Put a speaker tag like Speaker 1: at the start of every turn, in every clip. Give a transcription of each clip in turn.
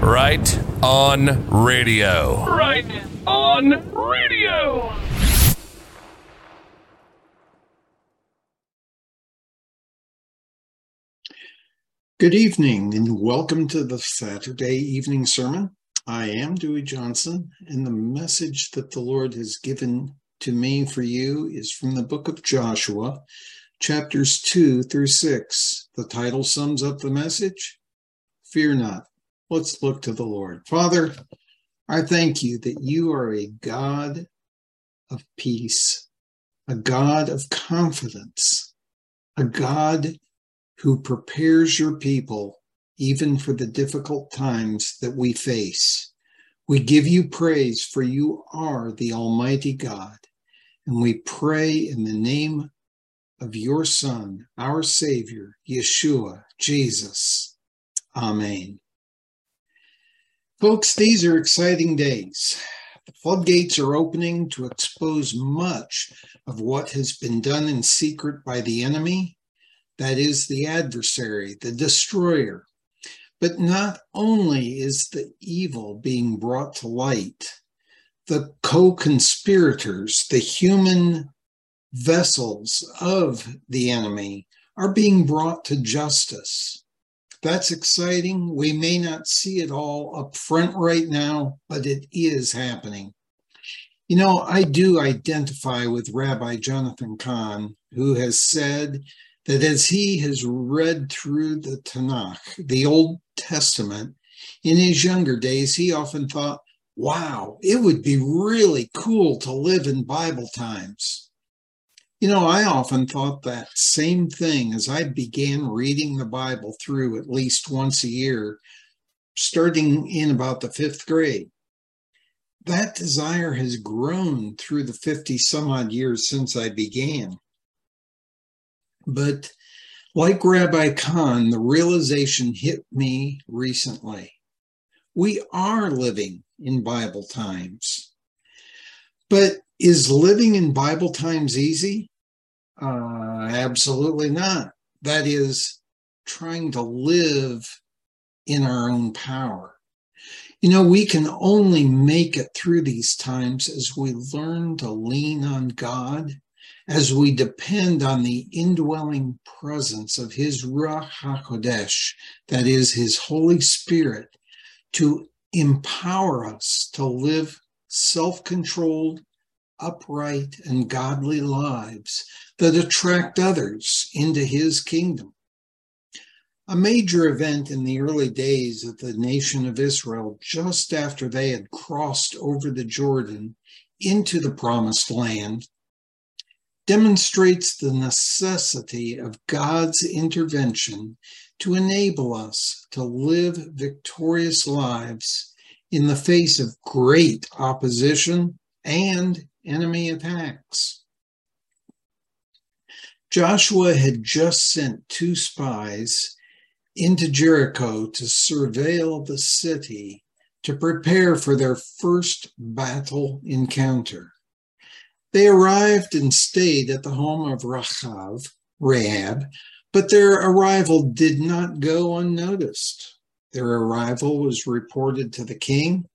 Speaker 1: Right on radio.
Speaker 2: Right on radio.
Speaker 3: Good evening and welcome to the Saturday evening sermon. I am Dewey Johnson, and the message that the Lord has given to me for you is from the book of Joshua, chapters 2 through 6. The title sums up the message Fear not. Let's look to the Lord. Father, I thank you that you are a God of peace, a God of confidence, a God who prepares your people even for the difficult times that we face. We give you praise for you are the Almighty God. And we pray in the name of your Son, our Savior, Yeshua, Jesus. Amen. Folks, these are exciting days. The floodgates are opening to expose much of what has been done in secret by the enemy that is the adversary, the destroyer. But not only is the evil being brought to light, the co conspirators, the human vessels of the enemy, are being brought to justice. That's exciting. We may not see it all up front right now, but it is happening. You know, I do identify with Rabbi Jonathan Cahn, who has said that as he has read through the Tanakh, the Old Testament, in his younger days, he often thought, wow, it would be really cool to live in Bible times. You know, I often thought that same thing as I began reading the Bible through at least once a year, starting in about the fifth grade. That desire has grown through the 50 some odd years since I began. But like Rabbi Cahn, the realization hit me recently. We are living in Bible times. But is living in Bible times easy? Uh, absolutely not. That is trying to live in our own power. You know, we can only make it through these times as we learn to lean on God as we depend on the indwelling presence of His Ruach HaKodesh, that is, His Holy Spirit, to empower us to live self controlled, upright, and godly lives that attract others into His kingdom. A major event in the early days of the nation of Israel, just after they had crossed over the Jordan into the promised land, demonstrates the necessity of God's intervention to enable us to live victorious lives in the face of great opposition and enemy attacks. Joshua had just sent two spies into Jericho to surveil the city to prepare for their first battle encounter. They arrived and stayed at the home of Rachav, Rahab, but their arrival did not go unnoticed. Their arrival was reported to the king,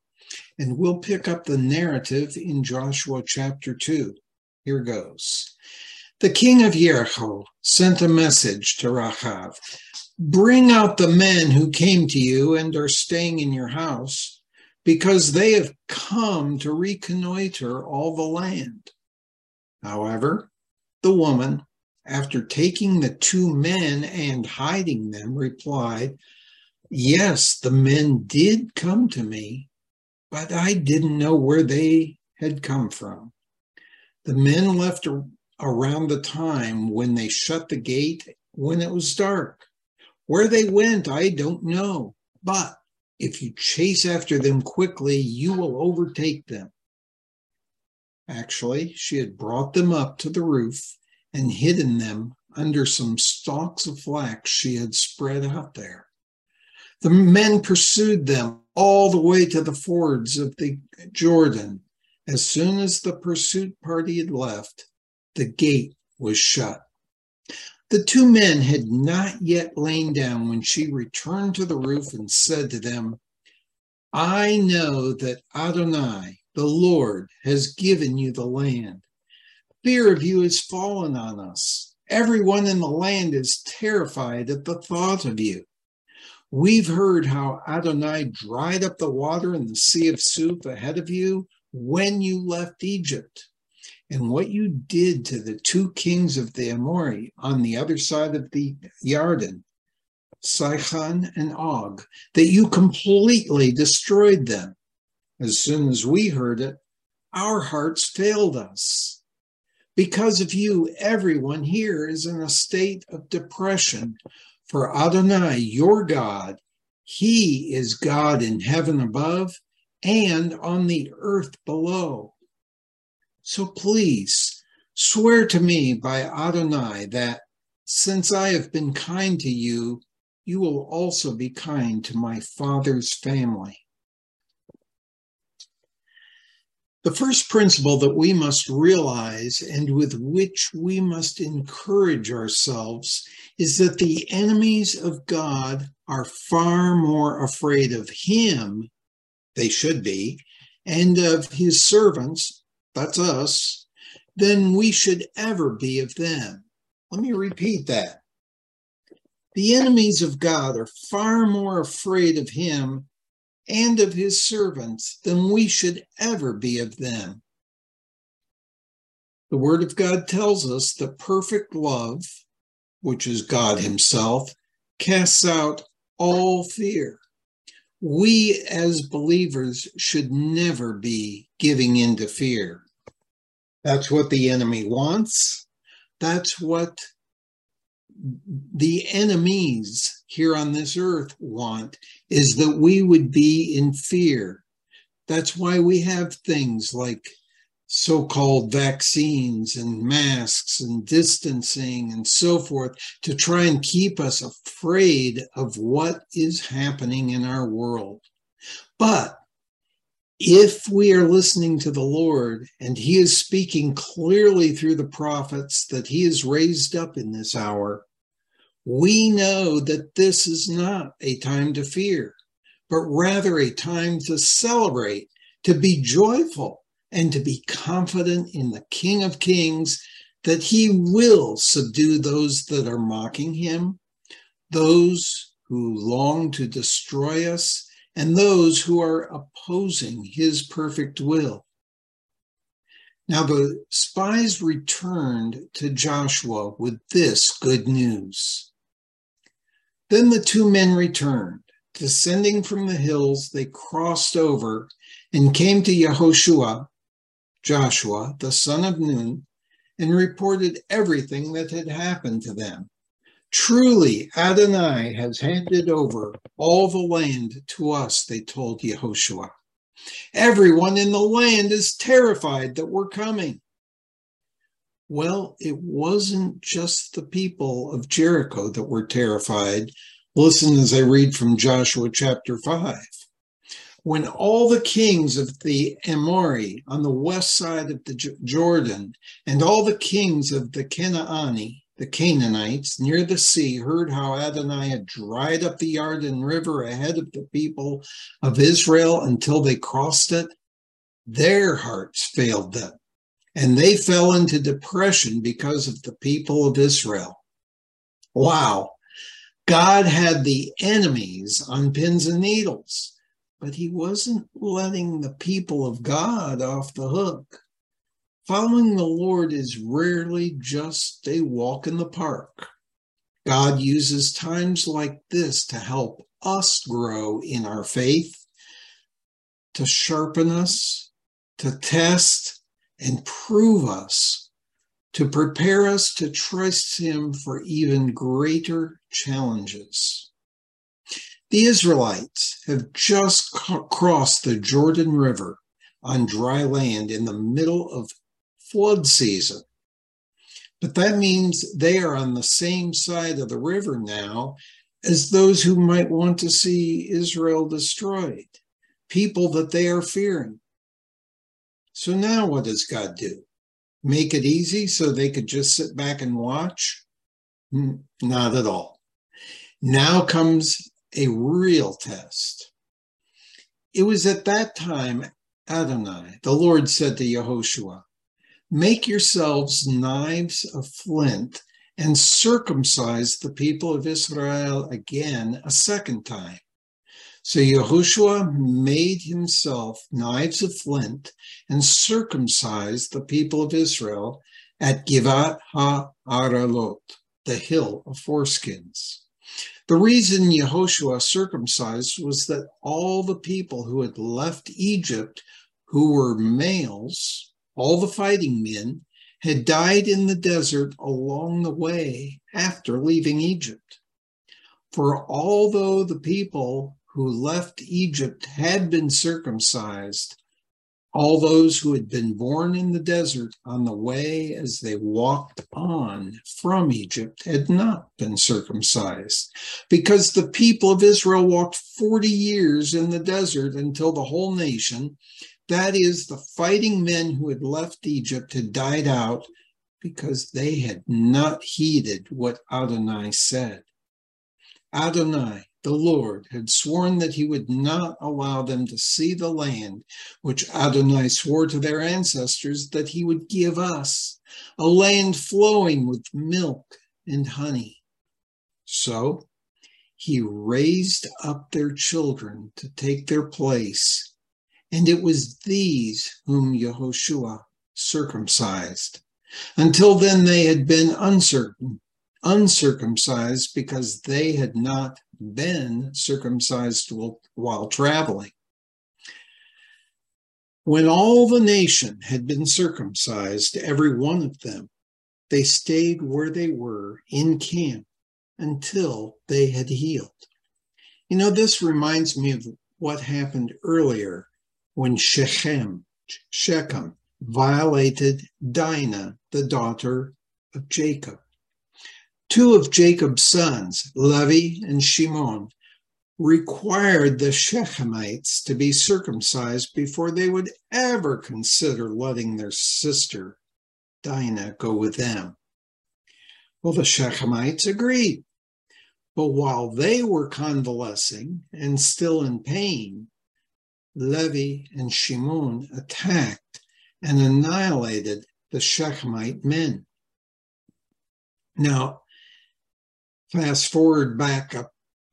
Speaker 3: and we'll pick up the narrative in Joshua chapter 2. Here goes. The king of Jericho sent a message to Rachav Bring out the men who came to you and are staying in your house, because they have come to reconnoiter all the land. However, the woman, after taking the two men and hiding them, replied, Yes, the men did come to me, but I didn't know where they had come from. The men left around the time when they shut the gate when it was dark. Where they went, I don't know, but if you chase after them quickly, you will overtake them. Actually, she had brought them up to the roof and hidden them under some stalks of flax she had spread out there. The men pursued them all the way to the fords of the Jordan. As soon as the pursuit party had left, the gate was shut. The two men had not yet lain down when she returned to the roof and said to them, I know that Adonai, the Lord, has given you the land. Fear of you has fallen on us. Everyone in the land is terrified at the thought of you. We've heard how Adonai dried up the water in the Sea of Suph ahead of you when you left Egypt, and what you did to the two kings of the Amori on the other side of the Yarden, Sihon and Og, that you completely destroyed them. As soon as we heard it, our hearts failed us. Because of you, everyone here is in a state of depression. For Adonai, your God, He is God in heaven above and on the earth below. So please swear to me by Adonai that since I have been kind to you, you will also be kind to my father's family. The first principle that we must realize and with which we must encourage ourselves is that the enemies of God are far more afraid of Him they should be, and of his servants, that's us, than we should ever be of them. Let me repeat that. The enemies of God are far more afraid of him and of his servants than we should ever be of them. The Word of God tells us that perfect love, which is God Himself, casts out all fear we as believers should never be giving in to fear. That's what the enemy wants. That's what the enemies here on this earth want is that we would be in fear. That's why we have things like so called vaccines and masks and distancing and so forth to try and keep us afraid of what is happening in our world. But if we are listening to the Lord and He is speaking clearly through the prophets that He is raised up in this hour, we know that this is not a time to fear, but rather a time to celebrate, to be joyful and to be confident in the King of Kings that he will subdue those that are mocking him, those who long to destroy us, and those who are opposing his perfect will. Now the spies returned to Joshua with this good news. Then the two men returned. Descending from the hills, they crossed over and came to Yehoshua Joshua, the son of Nun, and reported everything that had happened to them. Truly, Adonai has handed over all the land to us, they told Yehoshua. Everyone in the land is terrified that we're coming. Well, it wasn't just the people of Jericho that were terrified. Listen as I read from Joshua chapter 5 when all the kings of the Amori on the west side of the Jordan and all the kings of the Canaani, the Canaanites near the sea, heard how Adonai had dried up the Yarden River ahead of the people of Israel until they crossed it, their hearts failed them, and they fell into depression because of the people of Israel. Wow. God had the enemies on pins and needles but he wasn't letting the people of God off the hook. Following the Lord is rarely just a walk in the park. God uses times like this to help us grow in our faith, to sharpen us, to test and prove us, to prepare us to trust Him for even greater challenges. The Israelites have just crossed the Jordan River on dry land in the middle of flood season. But that means they are on the same side of the river now as those who might want to see Israel destroyed, people that they are fearing. So now what does God do? Make it easy so they could just sit back and watch? Not at all. Now comes a real test. It was at that time Adonai, the Lord said to Yehoshua, Make yourselves knives of flint and circumcise the people of Israel again a second time. So Yehoshua made himself knives of flint and circumcised the people of Israel at Givat Ha-Aralot, the hill of foreskins. The reason Yehoshua circumcised was that all the people who had left Egypt, who were males, all the fighting men, had died in the desert along the way after leaving Egypt. For although the people who left Egypt had been circumcised, all those who had been born in the desert on the way as they walked on from Egypt had not been circumcised, because the people of Israel walked 40 years in the desert until the whole nation, that is, the fighting men who had left Egypt, had died out because they had not heeded what Adonai said. Adonai, the Lord had sworn that he would not allow them to see the land which Adonai swore to their ancestors that he would give us, a land flowing with milk and honey. So he raised up their children to take their place, and it was these whom Yehoshua circumcised. Until then, they had been uncertain, uncircumcised because they had not been circumcised while traveling. When all the nation had been circumcised, every one of them, they stayed where they were in camp until they had healed. You know, this reminds me of what happened earlier when Shechem, Shechem violated Dinah, the daughter of Jacob. Two of Jacob's sons, Levi and Shimon, required the Shechemites to be circumcised before they would ever consider letting their sister Dinah go with them. Well, the Shechemites agreed. But while they were convalescing and still in pain, Levi and Shimon attacked and annihilated the Shechemite men. Now, Fast forward back up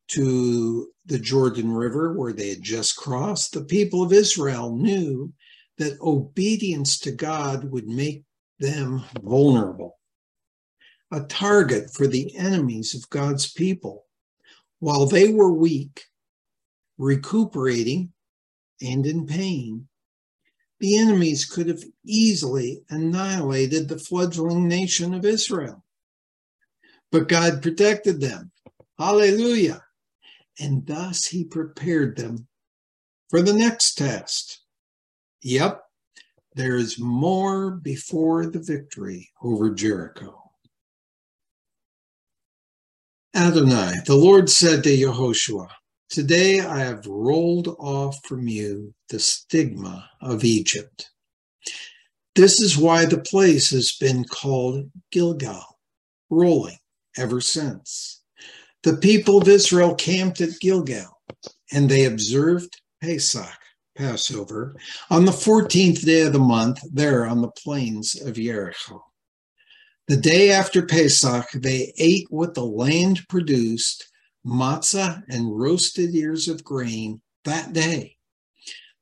Speaker 3: to the Jordan River where they had just crossed. The people of Israel knew that obedience to God would make them vulnerable, a target for the enemies of God's people. While they were weak, recuperating, and in pain, the enemies could have easily annihilated the fledgling nation of Israel but God protected them. Hallelujah. And thus he prepared them for the next test. Yep, there is more before the victory over Jericho. Adonai, the Lord said to Yehoshua, Today I have rolled off from you the stigma of Egypt. This is why the place has been called Gilgal, rolling ever since. The people of Israel camped at Gilgal and they observed Pesach, Passover, on the 14th day of the month there on the plains of Jericho. The day after Pesach, they ate what the land produced matzah and roasted ears of grain that day.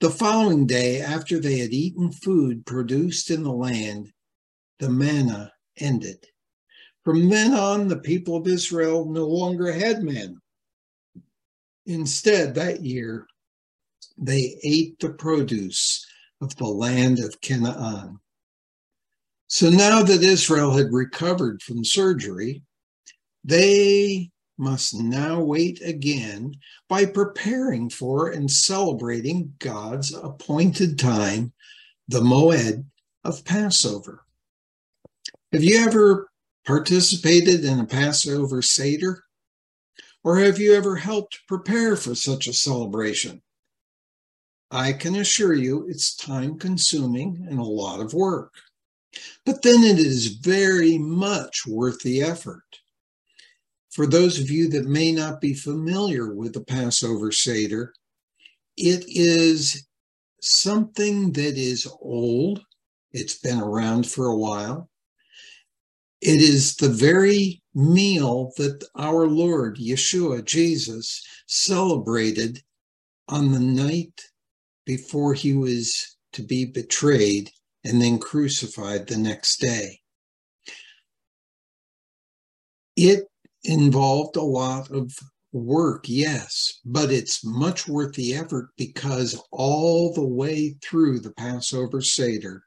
Speaker 3: The following day, after they had eaten food produced in the land, the manna ended. From then on, the people of Israel no longer had manna. Instead, that year, they ate the produce of the land of Canaan. So now that Israel had recovered from surgery, they must now wait again by preparing for and celebrating God's appointed time, the Moed of Passover. Have you ever participated in a Passover Seder? Or have you ever helped prepare for such a celebration? I can assure you it's time consuming and a lot of work. But then it is very much worth the effort. For those of you that may not be familiar with the Passover Seder, it is something that is old. It's been around for a while. It is the very meal that our Lord, Yeshua, Jesus, celebrated on the night before he was to be betrayed and then crucified the next day. It involved a lot of work, yes, but it's much worth the effort because all the way through the Passover Seder,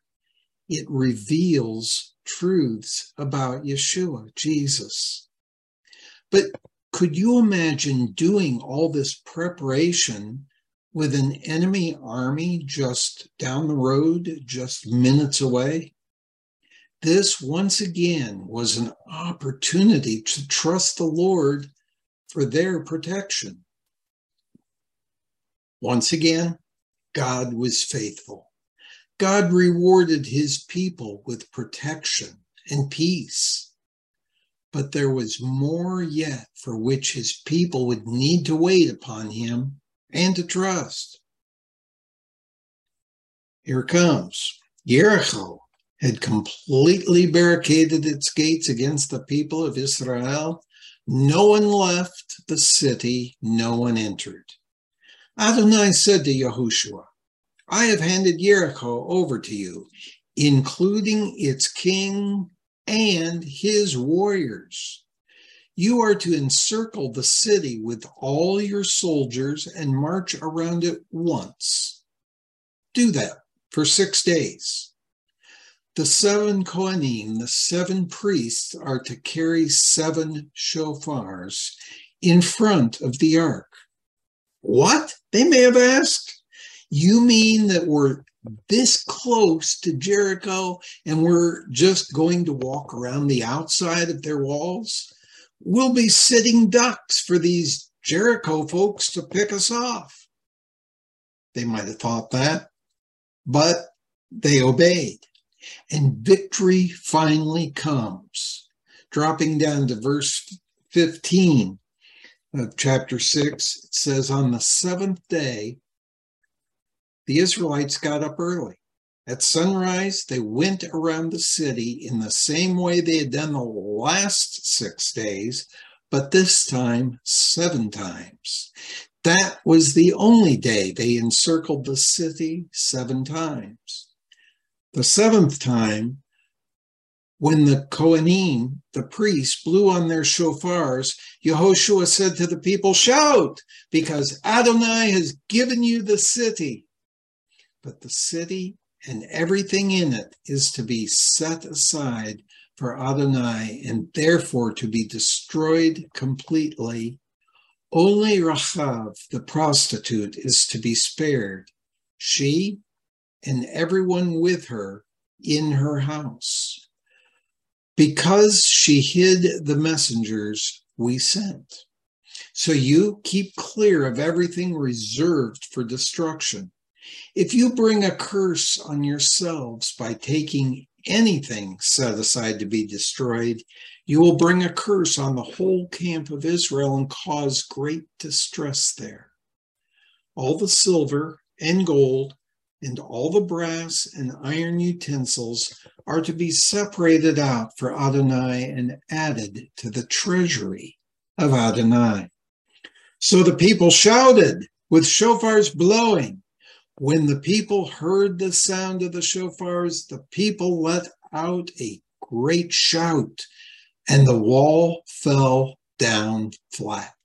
Speaker 3: it reveals truths about Yeshua, Jesus. But could you imagine doing all this preparation with an enemy army just down the road, just minutes away? This once again was an opportunity to trust the Lord for their protection. Once again, God was faithful. God rewarded his people with protection and peace. But there was more yet for which his people would need to wait upon him and to trust. Here comes Jericho had completely barricaded its gates against the people of Israel. No one left the city, no one entered. Adonai said to Yahushua, I have handed Jericho over to you, including its king and his warriors. You are to encircle the city with all your soldiers and march around it once. Do that for six days. The seven Kohanim, the seven priests, are to carry seven shofars in front of the ark. What? They may have asked. You mean that we're this close to Jericho and we're just going to walk around the outside of their walls? We'll be sitting ducks for these Jericho folks to pick us off. They might have thought that, but they obeyed. And victory finally comes. Dropping down to verse 15 of chapter 6, it says, On the seventh day, the Israelites got up early. At sunrise, they went around the city in the same way they had done the last six days, but this time seven times. That was the only day they encircled the city seven times. The seventh time, when the Kohanim, the priests, blew on their shofars, Yehoshua said to the people, Shout, because Adonai has given you the city. But the city and everything in it is to be set aside for Adonai and therefore to be destroyed completely. Only Rachav, the prostitute, is to be spared. She and everyone with her in her house, because she hid the messengers we sent. So you keep clear of everything reserved for destruction. If you bring a curse on yourselves by taking anything set aside to be destroyed, you will bring a curse on the whole camp of Israel and cause great distress there. All the silver and gold and all the brass and iron utensils are to be separated out for Adonai and added to the treasury of Adonai. So the people shouted with shofars blowing. When the people heard the sound of the shofars, the people let out a great shout, and the wall fell down flat.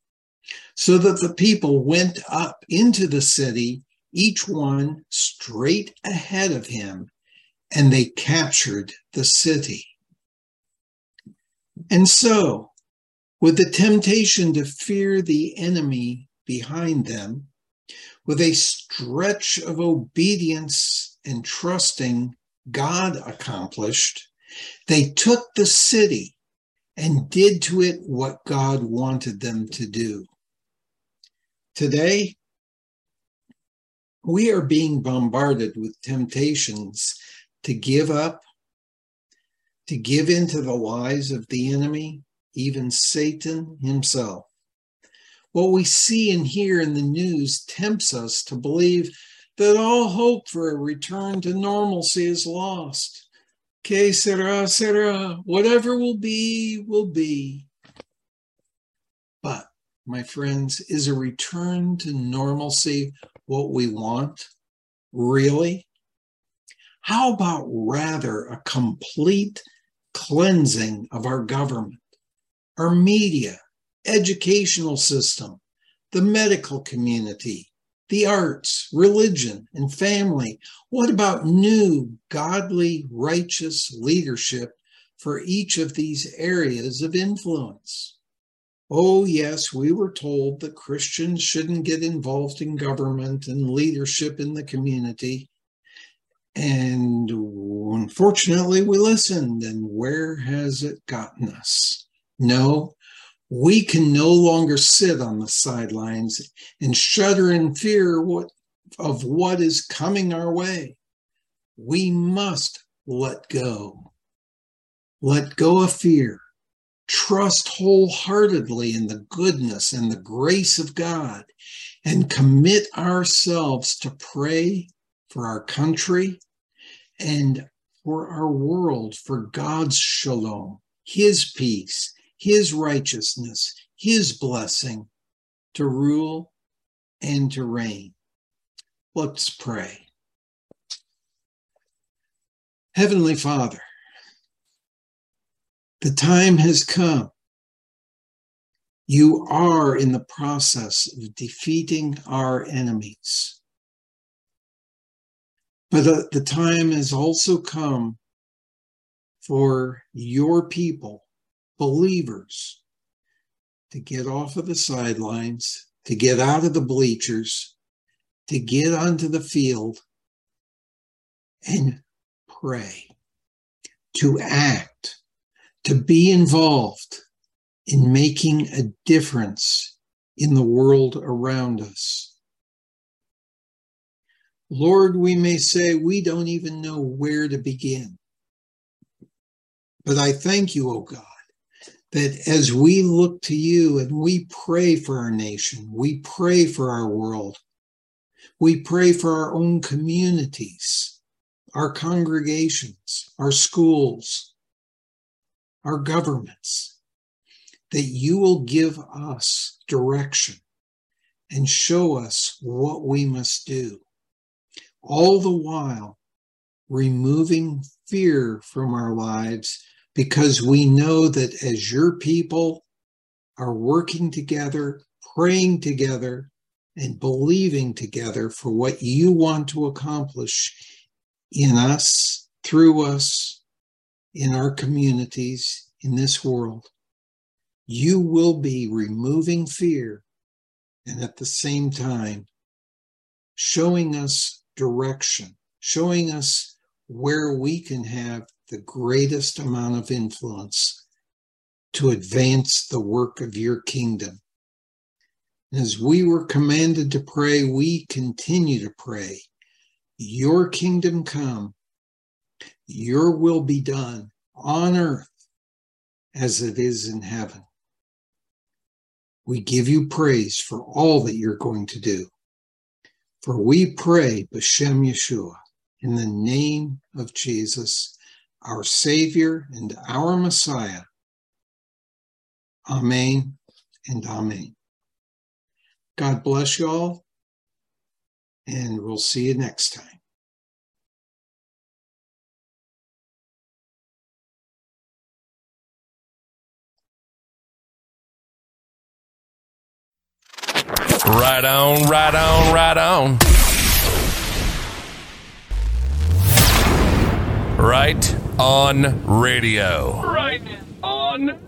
Speaker 3: So that the people went up into the city each one straight ahead of him, and they captured the city. And so, with the temptation to fear the enemy behind them, with a stretch of obedience and trusting God accomplished, they took the city and did to it what God wanted them to do. Today, we are being bombarded with temptations to give up, to give in to the lies of the enemy, even Satan himself. What we see and hear in the news tempts us to believe that all hope for a return to normalcy is lost. Que sera, sera, whatever will be, will be. But, my friends, is a return to normalcy what we want? Really? How about rather a complete cleansing of our government, our media, educational system, the medical community, the arts, religion, and family? What about new, godly, righteous leadership for each of these areas of influence? Oh, yes, we were told that Christians shouldn't get involved in government and leadership in the community. And unfortunately, we listened. And where has it gotten us? No, we can no longer sit on the sidelines and shudder in fear what, of what is coming our way. We must let go. Let go of fear. Trust wholeheartedly in the goodness and the grace of God and commit ourselves to pray for our country and for our world, for God's shalom, His peace, His righteousness, His blessing to rule and to reign. Let's pray. Heavenly Father, the time has come. You are in the process of defeating our enemies. But the time has also come for your people, believers, to get off of the sidelines, to get out of the bleachers, to get onto the field and pray, to act, to be involved in making a difference in the world around us. Lord, we may say we don't even know where to begin. But I thank you, O oh God, that as we look to you and we pray for our nation, we pray for our world, we pray for our own communities, our congregations, our schools, our governments, that you will give us direction and show us what we must do all the while removing fear from our lives because we know that as your people are working together, praying together, and believing together for what you want to accomplish in us, through us, in our communities, in this world, you will be removing fear and at the same time showing us direction, showing us where we can have the greatest amount of influence to advance the work of your kingdom. As we were commanded to pray, we continue to pray. Your kingdom come, your will be done on earth as it is in heaven. We give you praise for all that you're going to do. For we pray, B'Shem Yeshua, in the name of Jesus, our Savior and our Messiah. Amen and Amen. God bless you all, and we'll see you next time.
Speaker 1: Right on, right on, right on. Right on radio.
Speaker 2: Right on